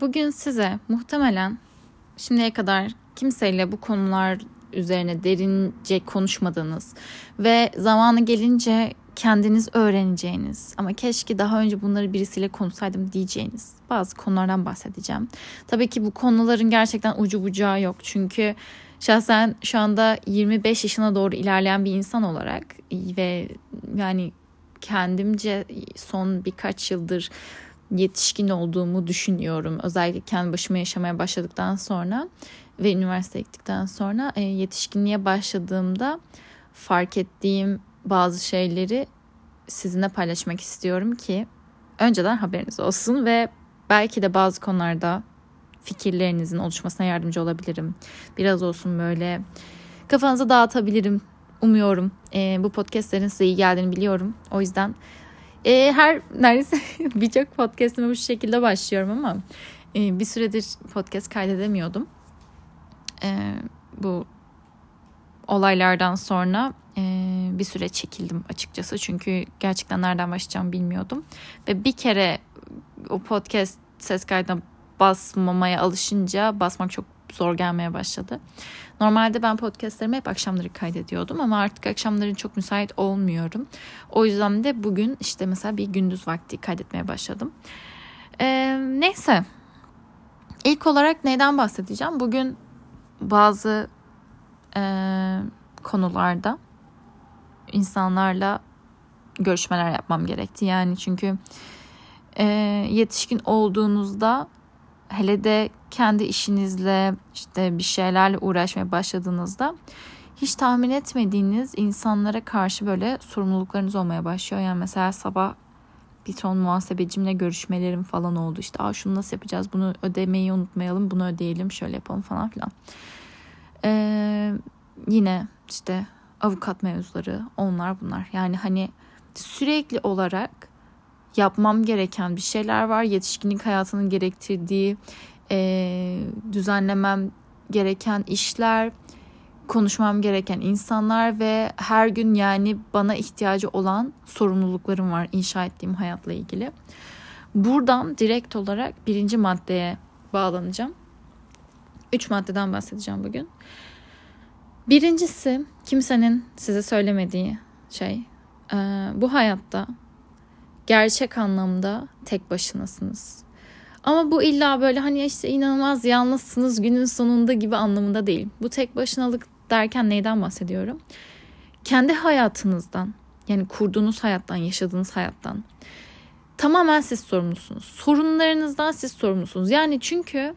Bugün size muhtemelen şimdiye kadar kimseyle bu konular üzerine derince konuşmadığınız ve zamanı gelince kendiniz öğreneceğiniz ama keşke daha önce bunları birisiyle konuşsaydım diyeceğiniz bazı konulardan bahsedeceğim. Tabii ki bu konuların gerçekten ucu bucağı yok. Çünkü şahsen şu anda 25 yaşına doğru ilerleyen bir insan olarak ve yani kendimce son birkaç yıldır yetişkin olduğumu düşünüyorum. Özellikle kendi başıma yaşamaya başladıktan sonra ve üniversite gittikten sonra e, yetişkinliğe başladığımda fark ettiğim bazı şeyleri sizinle paylaşmak istiyorum ki önceden haberiniz olsun ve belki de bazı konularda fikirlerinizin oluşmasına yardımcı olabilirim. Biraz olsun böyle kafanızı dağıtabilirim. Umuyorum. E, bu podcastlerin size iyi geldiğini biliyorum. O yüzden e, her neredeyse birçok podcastime bu şekilde başlıyorum ama e, bir süredir podcast kaydedemiyordum. E, bu olaylardan sonra e, bir süre çekildim açıkçası. Çünkü gerçekten nereden başlayacağımı bilmiyordum. Ve bir kere o podcast ses kaydına basmamaya alışınca basmak çok zor gelmeye başladı. Normalde ben podcastlerimi hep akşamları kaydediyordum ama artık akşamları çok müsait olmuyorum. O yüzden de bugün işte mesela bir gündüz vakti kaydetmeye başladım. Ee, neyse. İlk olarak neyden bahsedeceğim? Bugün bazı e, konularda insanlarla görüşmeler yapmam gerekti. Yani çünkü e, yetişkin olduğunuzda hele de kendi işinizle işte bir şeylerle uğraşmaya başladığınızda hiç tahmin etmediğiniz insanlara karşı böyle sorumluluklarınız olmaya başlıyor. Yani mesela sabah bir ton muhasebecimle görüşmelerim falan oldu. İşte Aa, şunu nasıl yapacağız bunu ödemeyi unutmayalım bunu ödeyelim şöyle yapalım falan filan. Ee, yine işte avukat mevzuları onlar bunlar. Yani hani sürekli olarak yapmam gereken bir şeyler var. Yetişkinlik hayatının gerektirdiği e, düzenlemem gereken işler, konuşmam gereken insanlar ve her gün yani bana ihtiyacı olan sorumluluklarım var inşa ettiğim hayatla ilgili. Buradan direkt olarak birinci maddeye bağlanacağım. Üç maddeden bahsedeceğim bugün. Birincisi kimsenin size söylemediği şey bu hayatta gerçek anlamda tek başınasınız. Ama bu illa böyle hani işte inanılmaz yalnızsınız günün sonunda gibi anlamında değil. Bu tek başınalık derken neyden bahsediyorum? Kendi hayatınızdan yani kurduğunuz hayattan, yaşadığınız hayattan tamamen siz sorumlusunuz. Sorunlarınızdan siz sorumlusunuz. Yani çünkü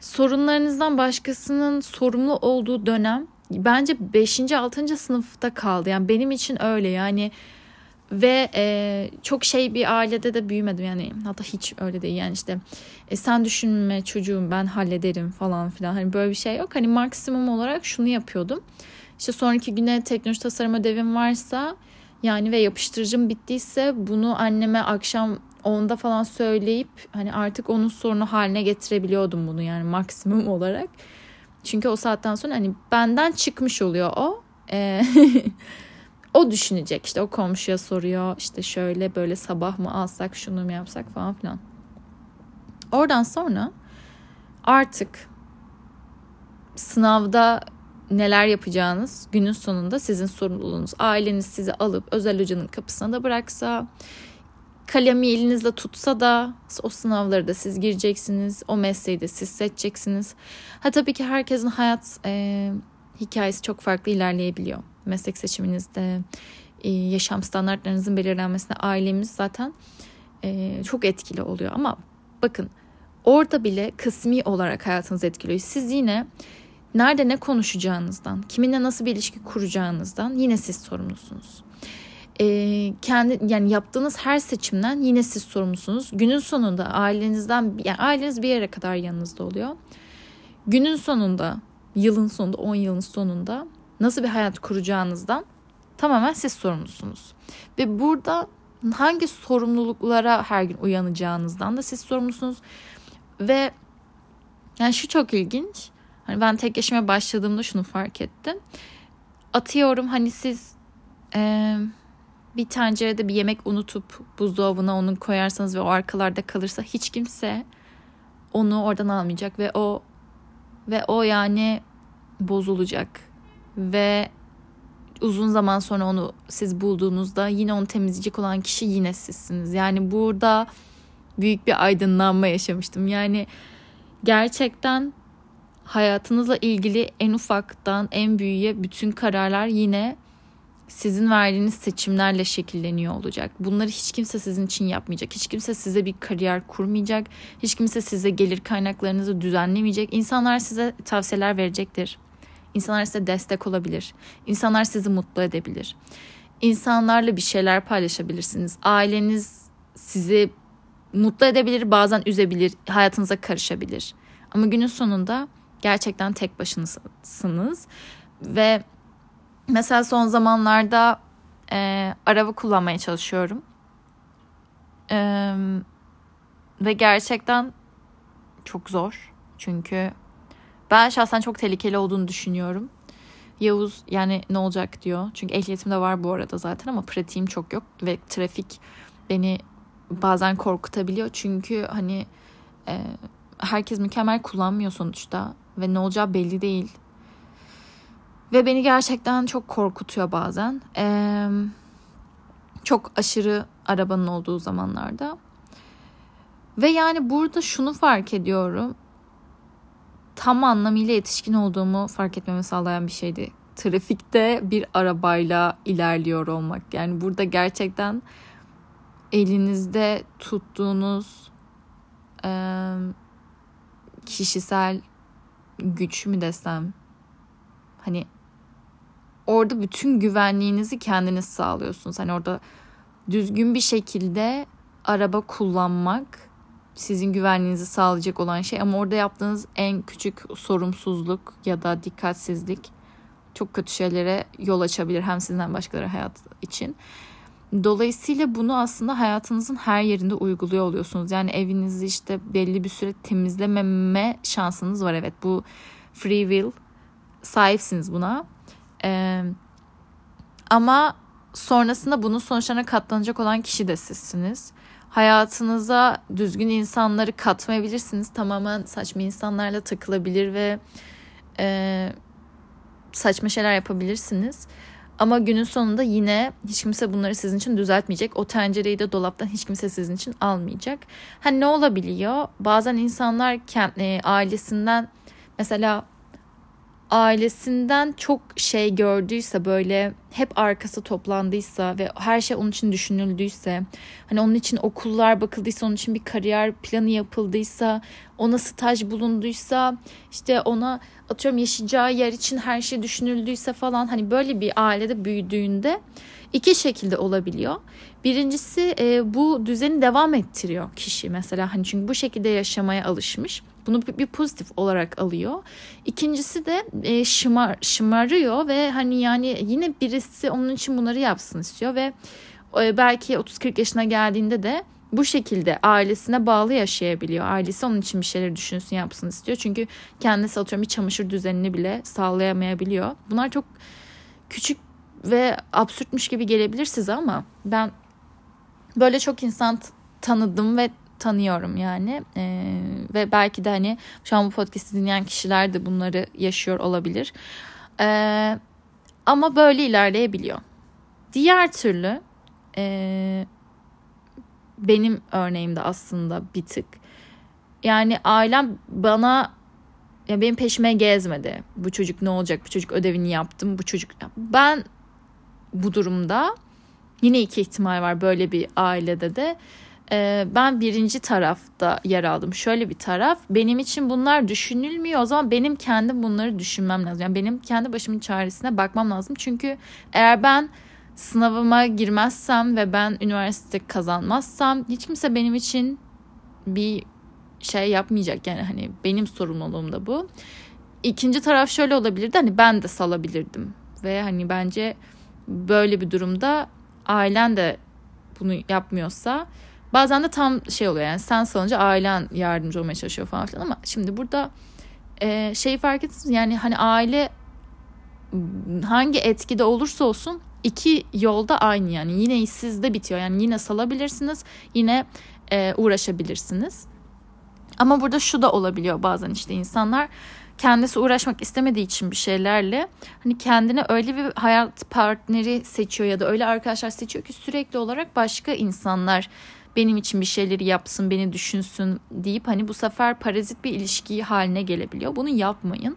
sorunlarınızdan başkasının sorumlu olduğu dönem bence 5. 6. sınıfta kaldı. Yani benim için öyle yani ve e, çok şey bir ailede de büyümedim. Yani hatta hiç öyle değil. Yani işte e, sen düşünme çocuğum ben hallederim falan filan. Hani böyle bir şey yok. Hani maksimum olarak şunu yapıyordum. İşte sonraki güne teknoloji tasarım ödevim varsa yani ve yapıştırıcım bittiyse bunu anneme akşam onda falan söyleyip hani artık onun sorunu haline getirebiliyordum bunu yani maksimum olarak. Çünkü o saatten sonra hani benden çıkmış oluyor o. E, o düşünecek işte o komşuya soruyor işte şöyle böyle sabah mı alsak şunu mu yapsak falan filan. Oradan sonra artık sınavda neler yapacağınız günün sonunda sizin sorumluluğunuz. Aileniz sizi alıp özel hocanın kapısına da bıraksa, kalemi elinizde tutsa da o sınavları da siz gireceksiniz. O mesleği de siz seçeceksiniz. Ha tabii ki herkesin hayat e, hikayesi çok farklı ilerleyebiliyor meslek seçiminizde, e, yaşam standartlarınızın belirlenmesinde ailemiz zaten e, çok etkili oluyor. Ama bakın orada bile kısmi olarak hayatınızı etkiliyor. Siz yine nerede ne konuşacağınızdan, kiminle nasıl bir ilişki kuracağınızdan yine siz sorumlusunuz. Ee, kendi yani yaptığınız her seçimden yine siz sorumlusunuz. Günün sonunda ailenizden yani aileniz bir yere kadar yanınızda oluyor. Günün sonunda, yılın sonunda, 10 yılın sonunda nasıl bir hayat kuracağınızdan tamamen siz sorumlusunuz. Ve burada hangi sorumluluklara her gün uyanacağınızdan da siz sorumlusunuz. Ve yani şu çok ilginç. Hani ben tek yaşamaya başladığımda şunu fark ettim. Atıyorum hani siz e, bir tencerede bir yemek unutup buzdolabına onu koyarsanız ve o arkalarda kalırsa hiç kimse onu oradan almayacak ve o ve o yani bozulacak ve uzun zaman sonra onu siz bulduğunuzda yine onu temizleyecek olan kişi yine sizsiniz. Yani burada büyük bir aydınlanma yaşamıştım. Yani gerçekten hayatınızla ilgili en ufaktan en büyüğe bütün kararlar yine sizin verdiğiniz seçimlerle şekilleniyor olacak. Bunları hiç kimse sizin için yapmayacak. Hiç kimse size bir kariyer kurmayacak. Hiç kimse size gelir kaynaklarınızı düzenlemeyecek. İnsanlar size tavsiyeler verecektir. İnsanlar size destek olabilir. İnsanlar sizi mutlu edebilir. İnsanlarla bir şeyler paylaşabilirsiniz. Aileniz sizi mutlu edebilir, bazen üzebilir, hayatınıza karışabilir. Ama günün sonunda gerçekten tek başınasınız ve mesela son zamanlarda e, araba kullanmaya çalışıyorum e, ve gerçekten çok zor çünkü ben şahsen çok tehlikeli olduğunu düşünüyorum. Yavuz yani ne olacak diyor. Çünkü ehliyetim de var bu arada zaten ama pratiğim çok yok ve trafik beni bazen korkutabiliyor. Çünkü hani e, herkes mükemmel kullanmıyor sonuçta ve ne olacağı belli değil. Ve beni gerçekten çok korkutuyor bazen. Ee, çok aşırı arabanın olduğu zamanlarda. Ve yani burada şunu fark ediyorum. Tam anlamıyla yetişkin olduğumu fark etmemi sağlayan bir şeydi. Trafikte bir arabayla ilerliyor olmak. Yani burada gerçekten elinizde tuttuğunuz e, kişisel güç mü desem hani orada bütün güvenliğinizi kendiniz sağlıyorsunuz. Hani orada düzgün bir şekilde araba kullanmak sizin güvenliğinizi sağlayacak olan şey ama orada yaptığınız en küçük sorumsuzluk ya da dikkatsizlik çok kötü şeylere yol açabilir hem sizden başkaları hayat için. Dolayısıyla bunu aslında hayatınızın her yerinde uyguluyor oluyorsunuz. Yani evinizi işte belli bir süre temizlememe şansınız var. Evet bu free will sahipsiniz buna. Ee, ama sonrasında bunun sonuçlarına katlanacak olan kişi de sizsiniz. Hayatınıza düzgün insanları katmayabilirsiniz. Tamamen saçma insanlarla takılabilir ve e, saçma şeyler yapabilirsiniz. Ama günün sonunda yine hiç kimse bunları sizin için düzeltmeyecek. O tencereyi de dolaptan hiç kimse sizin için almayacak. Hani ne olabiliyor? Bazen insanlar kendi, e, ailesinden mesela ailesinden çok şey gördüyse böyle hep arkası toplandıysa ve her şey onun için düşünüldüyse hani onun için okullar bakıldıysa onun için bir kariyer planı yapıldıysa ona staj bulunduysa işte ona atıyorum yaşayacağı yer için her şey düşünüldüyse falan hani böyle bir ailede büyüdüğünde iki şekilde olabiliyor. Birincisi e, bu düzeni devam ettiriyor kişi mesela hani çünkü bu şekilde yaşamaya alışmış. Bunu bir, pozitif olarak alıyor. İkincisi de e, şımar şımarıyor ve hani yani yine birisi onun için bunları yapsın istiyor ve e, belki 30-40 yaşına geldiğinde de bu şekilde ailesine bağlı yaşayabiliyor. Ailesi onun için bir şeyler düşünsün yapsın istiyor. Çünkü kendisi atıyorum bir çamaşır düzenini bile sağlayamayabiliyor. Bunlar çok küçük ve absürtmüş gibi gelebilir size ama ben böyle çok insan tanıdım ve tanıyorum yani. Ee, ve belki de hani şu an bu podcast'i dinleyen kişiler de bunları yaşıyor olabilir. Ee, ama böyle ilerleyebiliyor. Diğer türlü e, benim örneğimde aslında bir tık. Yani ailem bana ya benim peşime gezmedi. Bu çocuk ne olacak? Bu çocuk ödevini yaptım. Bu çocuk ben bu durumda yine iki ihtimal var böyle bir ailede de ee, ben birinci tarafta yer aldım. Şöyle bir taraf benim için bunlar düşünülmüyor o zaman benim kendim bunları düşünmem lazım. Yani benim kendi başımın çaresine bakmam lazım. Çünkü eğer ben sınavıma girmezsem ve ben üniversite kazanmazsam hiç kimse benim için bir şey yapmayacak. Yani hani benim sorumluluğum da bu. İkinci taraf şöyle olabilirdi hani ben de salabilirdim. Ve hani bence böyle bir durumda ailen de bunu yapmıyorsa Bazen de tam şey oluyor yani sen salınca ailen yardımcı olmaya çalışıyor falan filan ama şimdi burada e, şeyi fark ettiniz yani hani aile hangi etkide olursa olsun iki yolda aynı yani. Yine sizde bitiyor yani yine salabilirsiniz yine e, uğraşabilirsiniz. Ama burada şu da olabiliyor bazen işte insanlar kendisi uğraşmak istemediği için bir şeylerle hani kendine öyle bir hayat partneri seçiyor ya da öyle arkadaşlar seçiyor ki sürekli olarak başka insanlar benim için bir şeyleri yapsın, beni düşünsün deyip hani bu sefer parazit bir ilişki haline gelebiliyor. Bunu yapmayın.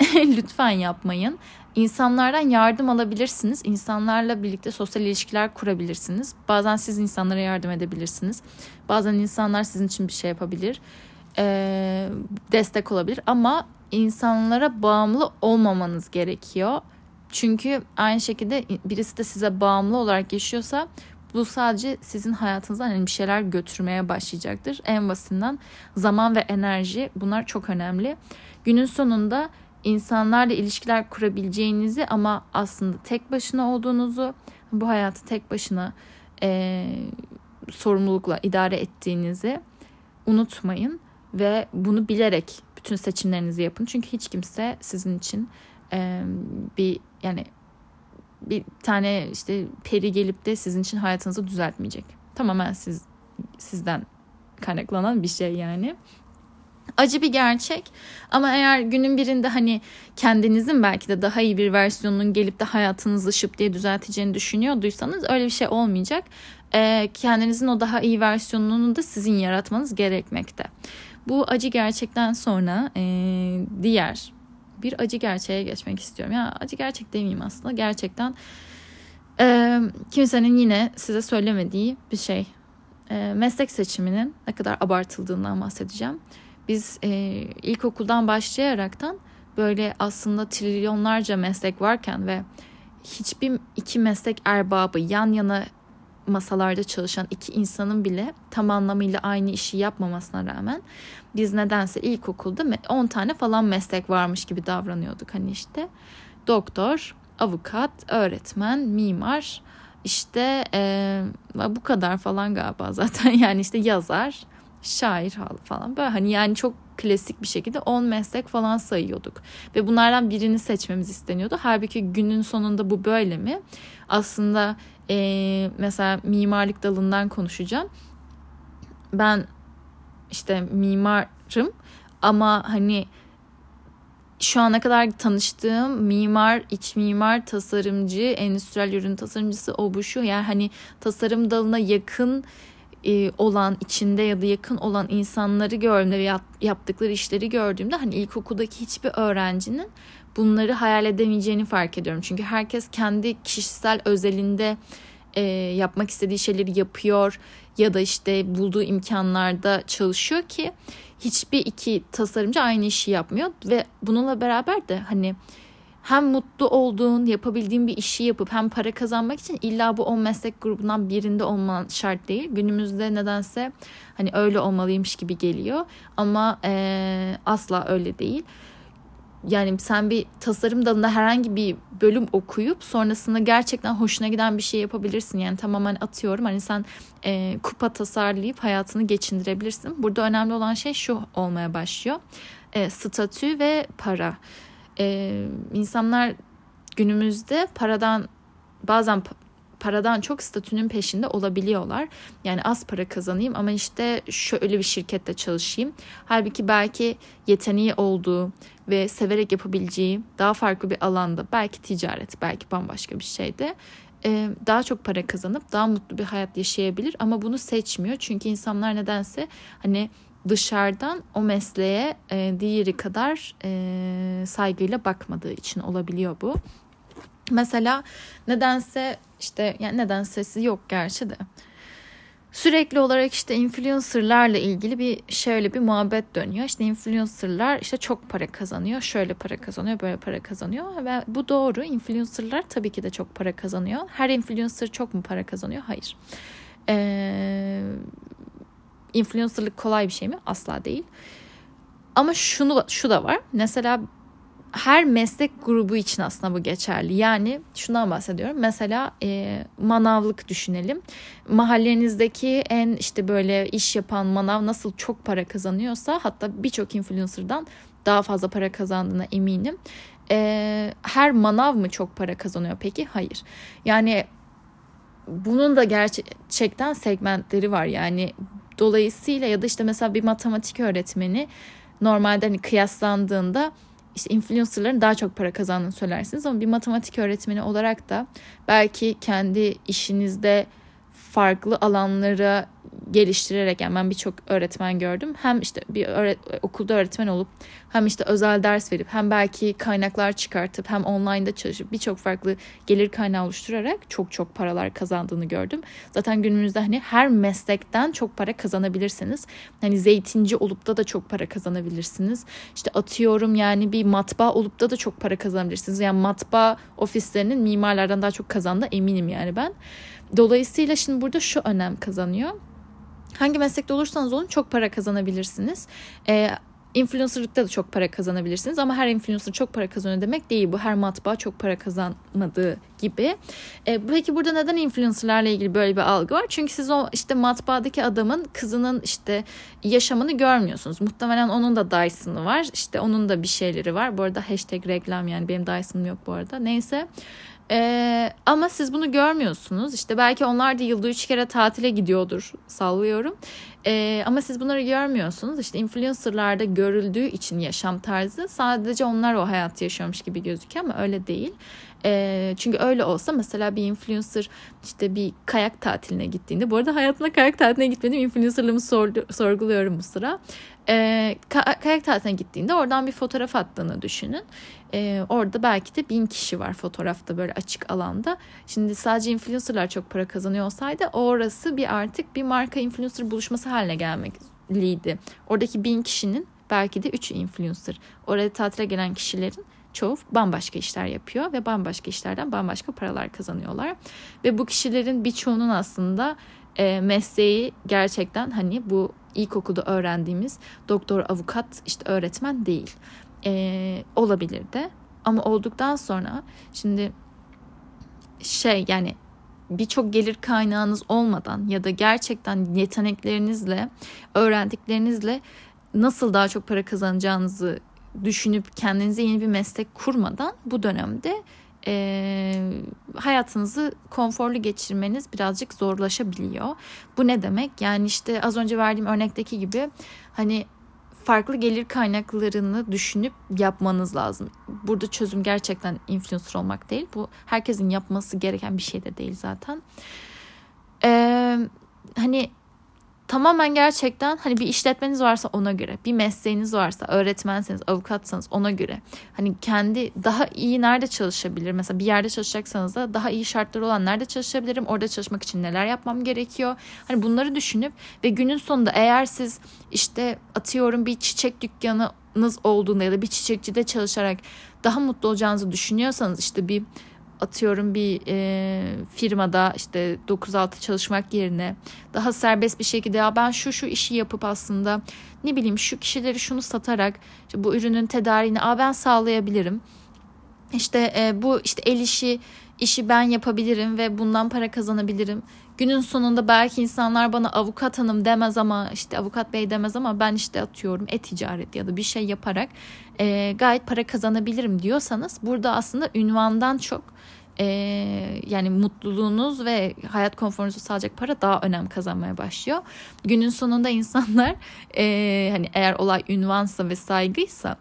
Lütfen yapmayın. İnsanlardan yardım alabilirsiniz. İnsanlarla birlikte sosyal ilişkiler kurabilirsiniz. Bazen siz insanlara yardım edebilirsiniz. Bazen insanlar sizin için bir şey yapabilir. Ee, destek olabilir ama insanlara bağımlı olmamanız gerekiyor. Çünkü aynı şekilde birisi de size bağımlı olarak yaşıyorsa bu sadece sizin hayatınızdan hani bir şeyler götürmeye başlayacaktır. En basitinden zaman ve enerji bunlar çok önemli. Günün sonunda insanlarla ilişkiler kurabileceğinizi ama aslında tek başına olduğunuzu, bu hayatı tek başına e, sorumlulukla idare ettiğinizi unutmayın ve bunu bilerek bütün seçimlerinizi yapın. Çünkü hiç kimse sizin için e, bir yani bir tane işte peri gelip de sizin için hayatınızı düzeltmeyecek. Tamamen siz sizden kaynaklanan bir şey yani. Acı bir gerçek ama eğer günün birinde hani kendinizin belki de daha iyi bir versiyonunun gelip de hayatınızı şıp diye düzelteceğini düşünüyorduysanız öyle bir şey olmayacak. Ee, kendinizin o daha iyi versiyonunu da sizin yaratmanız gerekmekte. Bu acı gerçekten sonra e, diğer bir acı gerçeğe geçmek istiyorum. Ya acı gerçek demeyeyim aslında. Gerçekten e, kimsenin yine size söylemediği bir şey. E, meslek seçiminin ne kadar abartıldığından bahsedeceğim. Biz e, ilkokuldan başlayaraktan böyle aslında trilyonlarca meslek varken ve hiçbir iki meslek erbabı yan yana masalarda çalışan iki insanın bile tam anlamıyla aynı işi yapmamasına rağmen biz nedense ilkokulda 10 tane falan meslek varmış gibi davranıyorduk. Hani işte doktor, avukat, öğretmen, mimar işte e, bu kadar falan galiba zaten yani işte yazar, şair falan böyle hani yani çok klasik bir şekilde 10 meslek falan sayıyorduk. Ve bunlardan birini seçmemiz isteniyordu. Halbuki günün sonunda bu böyle mi? Aslında e, mesela mimarlık dalından konuşacağım. Ben işte mimarım ama hani şu ana kadar tanıştığım mimar, iç mimar, tasarımcı, endüstriyel ürün tasarımcısı o bu şu. Yani hani tasarım dalına yakın e, olan, içinde ya da yakın olan insanları gördüğümde ve yaptıkları işleri gördüğümde hani ilkokuldaki hiçbir öğrencinin bunları hayal edemeyeceğini fark ediyorum. Çünkü herkes kendi kişisel özelinde e, yapmak istediği şeyleri yapıyor ya da işte bulduğu imkanlarda çalışıyor ki hiçbir iki tasarımcı aynı işi yapmıyor ve bununla beraber de hani hem mutlu olduğun, yapabildiğin bir işi yapıp hem para kazanmak için illa bu 10 meslek grubundan birinde olman şart değil. Günümüzde nedense hani öyle olmalıymış gibi geliyor ama e, asla öyle değil yani sen bir tasarım dalında herhangi bir bölüm okuyup sonrasında gerçekten hoşuna giden bir şey yapabilirsin. Yani tamamen atıyorum hani sen e, kupa tasarlayıp hayatını geçindirebilirsin. Burada önemli olan şey şu olmaya başlıyor. E, statü ve para. E, insanlar günümüzde paradan bazen paradan çok statünün peşinde olabiliyorlar. Yani az para kazanayım ama işte şöyle bir şirkette çalışayım. Halbuki belki yeteneği olduğu ve severek yapabileceği daha farklı bir alanda belki ticaret belki bambaşka bir şeyde daha çok para kazanıp daha mutlu bir hayat yaşayabilir ama bunu seçmiyor çünkü insanlar nedense hani dışarıdan o mesleğe e, diğeri kadar e, saygıyla bakmadığı için olabiliyor bu. Mesela nedense işte yani neden sesi yok gerçi de. Sürekli olarak işte influencerlarla ilgili bir şöyle bir muhabbet dönüyor. İşte influencerlar işte çok para kazanıyor. Şöyle para kazanıyor, böyle para kazanıyor. Ve bu doğru. Influencerlar tabii ki de çok para kazanıyor. Her influencer çok mu para kazanıyor? Hayır. Ee, influencerlık kolay bir şey mi? Asla değil. Ama şunu şu da var. Mesela her meslek grubu için aslında bu geçerli. Yani şundan bahsediyorum. Mesela e, manavlık düşünelim. Mahallenizdeki en işte böyle iş yapan manav nasıl çok para kazanıyorsa hatta birçok influencer'dan daha fazla para kazandığına eminim. E, her manav mı çok para kazanıyor peki? Hayır. Yani bunun da gerçekten segmentleri var. Yani dolayısıyla ya da işte mesela bir matematik öğretmeni normalde hani kıyaslandığında işte influencerların daha çok para kazandığını söylersiniz ama bir matematik öğretmeni olarak da belki kendi işinizde farklı alanlara geliştirerek yani ben birçok öğretmen gördüm. Hem işte bir öğret okulda öğretmen olup hem işte özel ders verip hem belki kaynaklar çıkartıp hem online'da çalışıp birçok farklı gelir kaynağı oluşturarak çok çok paralar kazandığını gördüm. Zaten günümüzde hani her meslekten çok para kazanabilirsiniz. Hani zeytinci olup da da çok para kazanabilirsiniz. İşte atıyorum yani bir matbaa olup da da çok para kazanabilirsiniz. Yani matbaa ofislerinin mimarlardan daha çok kazandı eminim yani ben. Dolayısıyla şimdi burada şu önem kazanıyor. Hangi meslekte olursanız olun çok para kazanabilirsiniz. Ee, influencerlıkta da çok para kazanabilirsiniz ama her influencer çok para kazanıyor demek değil bu. Her matbaa çok para kazanmadığı gibi. E, peki burada neden influencerlarla ilgili böyle bir algı var? Çünkü siz o işte matbaadaki adamın kızının işte yaşamını görmüyorsunuz. Muhtemelen onun da Dyson'ı var. İşte onun da bir şeyleri var. Bu arada hashtag reklam yani benim Dyson'ım yok bu arada. Neyse. Ee, ama siz bunu görmüyorsunuz. İşte belki onlar da yılda üç kere tatile gidiyordur sallıyorum. Ee, ama siz bunları görmüyorsunuz. İşte influencerlarda görüldüğü için yaşam tarzı sadece onlar o hayatı yaşıyormuş gibi gözüküyor ama öyle değil. E, çünkü öyle olsa mesela bir influencer işte bir kayak tatiline gittiğinde bu arada hayatımda kayak tatiline gitmedim influencerlığımı sorguluyorum bu sıra. E, kayak tatiline gittiğinde oradan bir fotoğraf attığını düşünün. E, orada belki de bin kişi var fotoğrafta böyle açık alanda. Şimdi sadece influencerlar çok para kazanıyor olsaydı orası bir artık bir marka influencer buluşması haline gelmekliydi. Oradaki bin kişinin belki de 3 influencer. Oraya tatile gelen kişilerin çoğu bambaşka işler yapıyor ve bambaşka işlerden bambaşka paralar kazanıyorlar. Ve bu kişilerin birçoğunun aslında e, mesleği gerçekten hani bu ilkokulda öğrendiğimiz doktor, avukat, işte öğretmen değil. E, olabilir de ama olduktan sonra şimdi şey yani birçok gelir kaynağınız olmadan ya da gerçekten yeteneklerinizle, öğrendiklerinizle nasıl daha çok para kazanacağınızı düşünüp kendinize yeni bir meslek kurmadan bu dönemde e, hayatınızı konforlu geçirmeniz birazcık zorlaşabiliyor. Bu ne demek? Yani işte az önce verdiğim örnekteki gibi hani farklı gelir kaynaklarını düşünüp yapmanız lazım. Burada çözüm gerçekten influencer olmak değil. Bu herkesin yapması gereken bir şey de değil zaten. Ee, hani tamamen gerçekten hani bir işletmeniz varsa ona göre, bir mesleğiniz varsa, öğretmenseniz, avukatsanız ona göre. Hani kendi daha iyi nerede çalışabilir? Mesela bir yerde çalışacaksanız da daha iyi şartları olan nerede çalışabilirim? Orada çalışmak için neler yapmam gerekiyor? Hani bunları düşünüp ve günün sonunda eğer siz işte atıyorum bir çiçek dükkanınız olduğunda ya da bir çiçekçide çalışarak daha mutlu olacağınızı düşünüyorsanız işte bir atıyorum bir e, firmada işte 9-6 çalışmak yerine daha serbest bir şekilde ya ben şu şu işi yapıp aslında ne bileyim şu kişileri şunu satarak işte bu ürünün tedariğini Aa, ben sağlayabilirim. İşte e, bu işte el işi işi ben yapabilirim ve bundan para kazanabilirim. Günün sonunda belki insanlar bana avukat hanım demez ama işte avukat bey demez ama ben işte atıyorum e-ticaret ya da bir şey yaparak e, gayet para kazanabilirim diyorsanız burada aslında ünvandan çok e, yani mutluluğunuz ve hayat konforunuzu sağlayacak para daha önem kazanmaya başlıyor. Günün sonunda insanlar e, hani eğer olay ünvansa ve saygıysa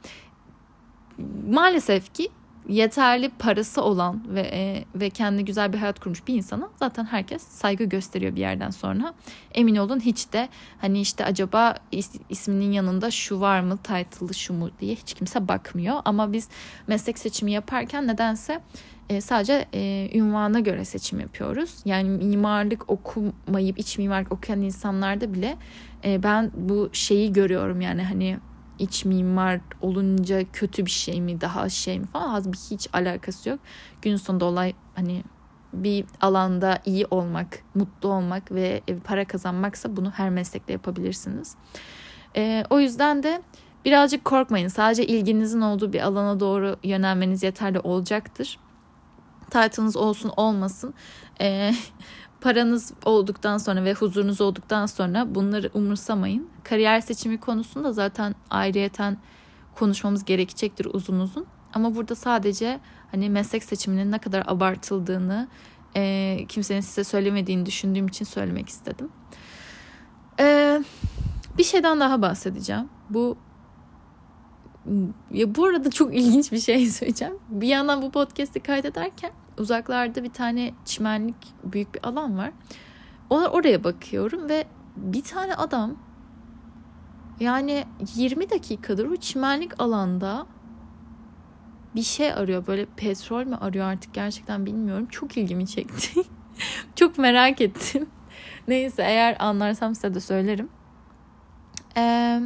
maalesef ki yeterli parası olan ve e, ve kendi güzel bir hayat kurmuş bir insana zaten herkes saygı gösteriyor bir yerden sonra. Emin olun hiç de hani işte acaba is, isminin yanında şu var mı, title'ı şu mu diye hiç kimse bakmıyor. Ama biz meslek seçimi yaparken nedense e, sadece e, ünvana göre seçim yapıyoruz. Yani mimarlık okumayıp iç mimarlık okuyan insanlarda bile e, ben bu şeyi görüyorum yani hani iç mimar olunca kötü bir şey mi daha şey mi falan az bir hiç alakası yok. Gün sonunda olay hani bir alanda iyi olmak, mutlu olmak ve para kazanmaksa bunu her meslekte yapabilirsiniz. E, o yüzden de birazcık korkmayın. Sadece ilginizin olduğu bir alana doğru yönelmeniz yeterli olacaktır. Title'ınız olsun olmasın. E, paranız olduktan sonra ve huzurunuz olduktan sonra bunları umursamayın. Kariyer seçimi konusunda zaten ayrıyeten konuşmamız gerekecektir uzun uzun. Ama burada sadece hani meslek seçiminin ne kadar abartıldığını e, kimsenin size söylemediğini düşündüğüm için söylemek istedim. Ee, bir şeyden daha bahsedeceğim. Bu ya bu arada çok ilginç bir şey söyleyeceğim. Bir yandan bu podcast'i kaydederken uzaklarda bir tane çimenlik büyük bir alan var. Oraya bakıyorum ve bir tane adam yani 20 dakikadır o çimenlik alanda bir şey arıyor. Böyle petrol mü arıyor artık gerçekten bilmiyorum. Çok ilgimi çekti. Çok merak ettim. Neyse eğer anlarsam size de söylerim. Ee,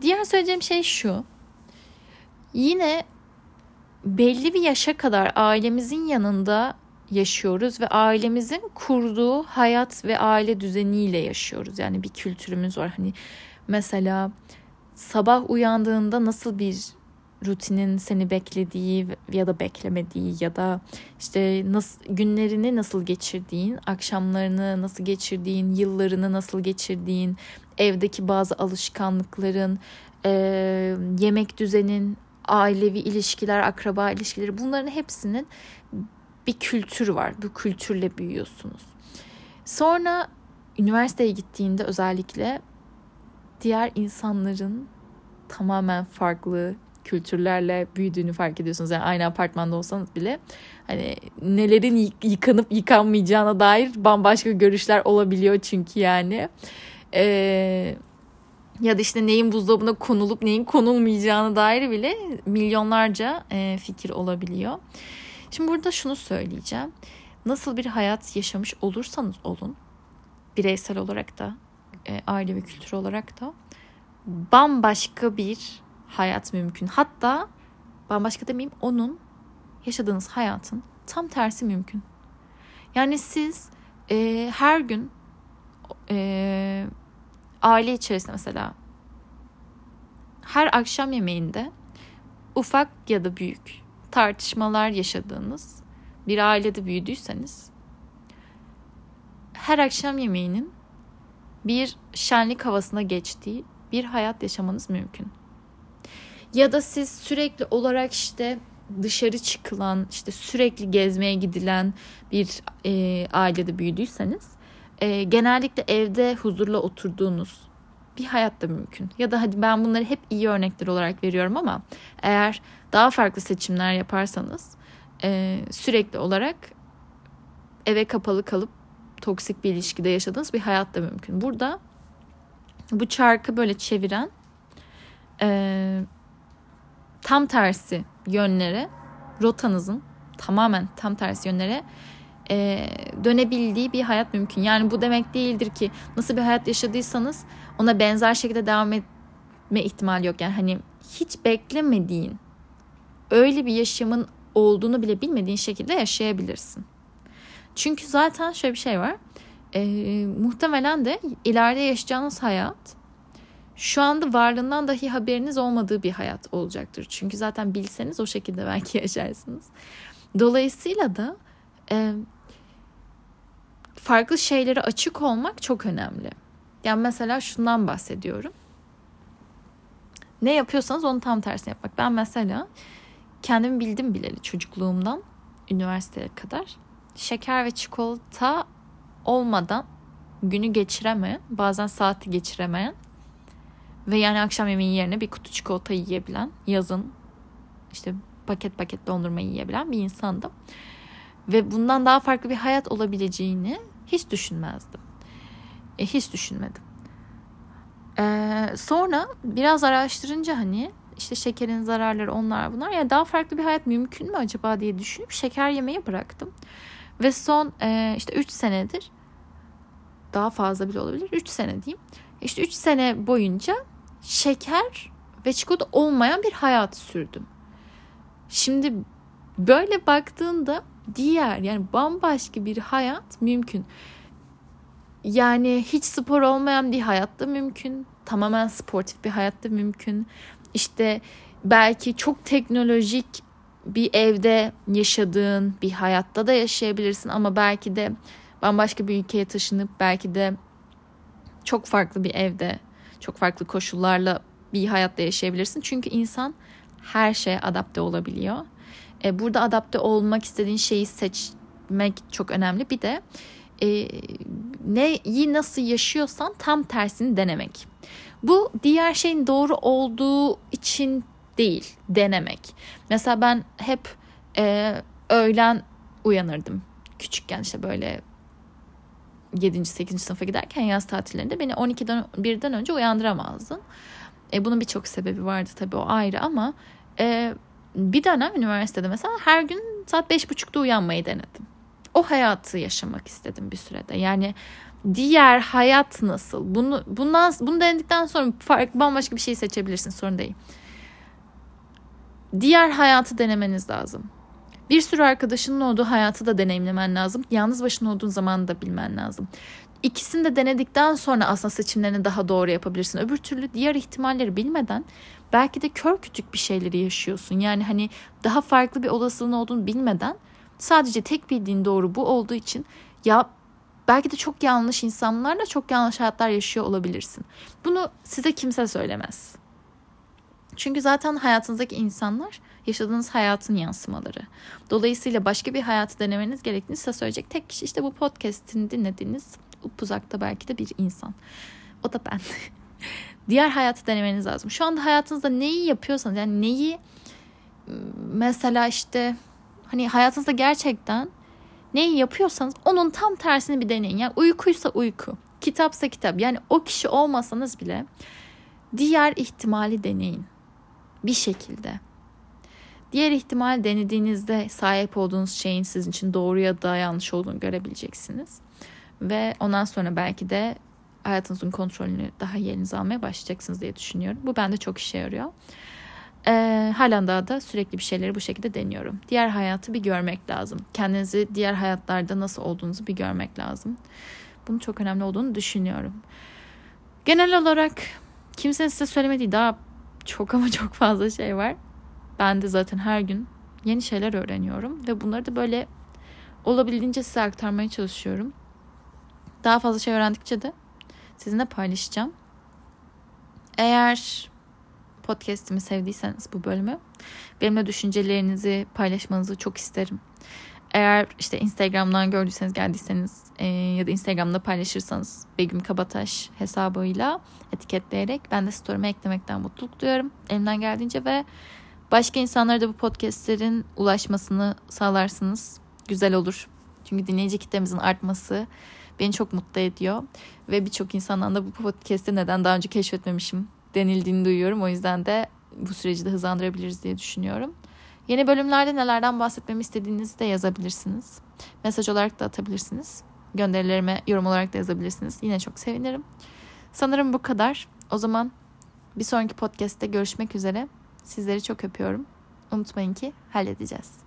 diğer söyleyeceğim şey şu. Yine belli bir yaşa kadar ailemizin yanında yaşıyoruz ve ailemizin kurduğu hayat ve aile düzeniyle yaşıyoruz. Yani bir kültürümüz var. Hani mesela sabah uyandığında nasıl bir rutinin seni beklediği ya da beklemediği ya da işte nasıl günlerini nasıl geçirdiğin, akşamlarını nasıl geçirdiğin, yıllarını nasıl geçirdiğin, evdeki bazı alışkanlıkların, e, yemek düzenin, ailevi ilişkiler, akraba ilişkileri bunların hepsinin bir kültür var. Bu kültürle büyüyorsunuz. Sonra üniversiteye gittiğinde özellikle diğer insanların tamamen farklı kültürlerle büyüdüğünü fark ediyorsunuz. Yani aynı apartmanda olsanız bile hani nelerin yıkanıp yıkanmayacağına dair bambaşka görüşler olabiliyor çünkü yani. Ee, ya da işte neyin buzdolabına konulup neyin konulmayacağına dair bile milyonlarca e, fikir olabiliyor. Şimdi burada şunu söyleyeceğim. Nasıl bir hayat yaşamış olursanız olun, bireysel olarak da, e, aile ve kültür olarak da bambaşka bir hayat mümkün. Hatta bambaşka demeyeyim onun yaşadığınız hayatın tam tersi mümkün. Yani siz e, her gün e, aile içerisinde mesela her akşam yemeğinde ufak ya da büyük tartışmalar yaşadığınız bir ailede büyüdüyseniz her akşam yemeğinin bir şenlik havasına geçtiği bir hayat yaşamanız mümkün. Ya da siz sürekli olarak işte dışarı çıkılan, işte sürekli gezmeye gidilen bir e, ailede büyüdüyseniz e, genellikle evde huzurla oturduğunuz bir hayat da mümkün. Ya da hadi ben bunları hep iyi örnekler olarak veriyorum ama eğer daha farklı seçimler yaparsanız e, sürekli olarak eve kapalı kalıp toksik bir ilişkide yaşadığınız bir hayat da mümkün. Burada bu çarkı böyle çeviren e, tam tersi yönlere rotanızın tamamen tam tersi yönlere e, dönebildiği bir hayat mümkün. Yani bu demek değildir ki nasıl bir hayat yaşadıysanız ona benzer şekilde devam etme ihtimali yok. Yani hani hiç beklemediğin öyle bir yaşamın olduğunu bile bilmediğin şekilde yaşayabilirsin. Çünkü zaten şöyle bir şey var. E, muhtemelen de ileride yaşayacağınız hayat şu anda varlığından dahi haberiniz olmadığı bir hayat olacaktır. Çünkü zaten bilseniz o şekilde belki yaşarsınız. Dolayısıyla da e, farklı şeylere açık olmak çok önemli. Yani mesela şundan bahsediyorum. Ne yapıyorsanız onu tam tersini yapmak. Ben mesela kendimi bildim bileli çocukluğumdan üniversiteye kadar şeker ve çikolata olmadan günü geçiremeyen, bazen saati geçiremeyen ve yani akşam yemeği yerine bir kutu çikolata yiyebilen, yazın işte paket paket dondurma yiyebilen bir insandım. Ve bundan daha farklı bir hayat olabileceğini hiç düşünmezdim. E, hiç düşünmedim. E, sonra biraz araştırınca hani işte şekerin zararları onlar bunlar. Yani daha farklı bir hayat mümkün mü acaba diye düşünüp şeker yemeyi bıraktım. Ve son e, işte 3 senedir daha fazla bile olabilir. 3 sene diyeyim. İşte 3 sene boyunca şeker ve çikolata olmayan bir hayat sürdüm. Şimdi böyle baktığında diğer yani bambaşka bir hayat mümkün. Yani hiç spor olmayan bir hayat da mümkün. Tamamen sportif bir hayat da mümkün. İşte belki çok teknolojik bir evde yaşadığın bir hayatta da yaşayabilirsin ama belki de bambaşka bir ülkeye taşınıp belki de çok farklı bir evde, çok farklı koşullarla bir hayatta yaşayabilirsin. Çünkü insan her şeye adapte olabiliyor. E, burada adapte olmak istediğin şeyi seçmek çok önemli. Bir de e, neyi nasıl yaşıyorsan tam tersini denemek. Bu diğer şeyin doğru olduğu için değil, denemek. Mesela ben hep e, öğlen uyanırdım. Küçükken işte böyle 7. 8. sınıfa giderken yaz tatillerinde beni 12'den 1'den önce uyandıramazdın. E, bunun birçok sebebi vardı tabii o ayrı ama e, bir dönem üniversitede mesela her gün saat 5.30'da uyanmayı denedim. O hayatı yaşamak istedim bir sürede. Yani diğer hayat nasıl? Bunu bundan bunu denedikten sonra farklı bambaşka bir şey seçebilirsin sorun değil. Diğer hayatı denemeniz lazım. Bir sürü arkadaşının olduğu hayatı da deneyimlemen lazım. Yalnız başına olduğun zaman da bilmen lazım. İkisini de denedikten sonra aslında seçimlerini daha doğru yapabilirsin. Öbür türlü diğer ihtimalleri bilmeden belki de kör kütük bir şeyleri yaşıyorsun. Yani hani daha farklı bir olasılığın olduğunu bilmeden sadece tek bildiğin doğru bu olduğu için ya belki de çok yanlış insanlarla çok yanlış hayatlar yaşıyor olabilirsin. Bunu size kimse söylemez. Çünkü zaten hayatınızdaki insanlar yaşadığınız hayatın yansımaları. Dolayısıyla başka bir hayatı denemeniz gerektiğini size söyleyecek tek kişi işte bu podcast'ini dinlediğiniz upuzakta belki de bir insan. O da ben. Diğer hayatı denemeniz lazım. Şu anda hayatınızda neyi yapıyorsanız yani neyi mesela işte hani hayatınızda gerçekten neyi yapıyorsanız onun tam tersini bir deneyin. Yani uykuysa uyku, kitapsa kitap. Yani o kişi olmasanız bile diğer ihtimali deneyin bir şekilde. Diğer ihtimal denediğinizde sahip olduğunuz şeyin sizin için doğru ya da yanlış olduğunu görebileceksiniz. Ve ondan sonra belki de hayatınızın kontrolünü daha iyi elinize almaya başlayacaksınız diye düşünüyorum. Bu bende çok işe yarıyor. Ee, halen daha da sürekli bir şeyleri bu şekilde deniyorum. Diğer hayatı bir görmek lazım. Kendinizi diğer hayatlarda nasıl olduğunuzu bir görmek lazım. Bunun çok önemli olduğunu düşünüyorum. Genel olarak kimsenin size söylemediği daha çok ama çok fazla şey var. Ben de zaten her gün yeni şeyler öğreniyorum ve bunları da böyle olabildiğince size aktarmaya çalışıyorum. Daha fazla şey öğrendikçe de sizinle paylaşacağım. Eğer podcast'imi sevdiyseniz bu bölümü benimle düşüncelerinizi paylaşmanızı çok isterim. Eğer işte Instagram'dan gördüyseniz geldiyseniz e, ya da Instagram'da paylaşırsanız Begüm Kabataş hesabıyla etiketleyerek ben de story'me eklemekten mutluluk duyuyorum. Elimden geldiğince ve başka insanlara da bu podcastlerin ulaşmasını sağlarsınız. Güzel olur. Çünkü dinleyici kitlemizin artması beni çok mutlu ediyor. Ve birçok insandan da bu podcast'i neden daha önce keşfetmemişim denildiğini duyuyorum. O yüzden de bu süreci de hızlandırabiliriz diye düşünüyorum. Yeni bölümlerde nelerden bahsetmemi istediğinizi de yazabilirsiniz. Mesaj olarak da atabilirsiniz. Gönderilerime yorum olarak da yazabilirsiniz. Yine çok sevinirim. Sanırım bu kadar. O zaman bir sonraki podcast'te görüşmek üzere. Sizleri çok öpüyorum. Unutmayın ki halledeceğiz.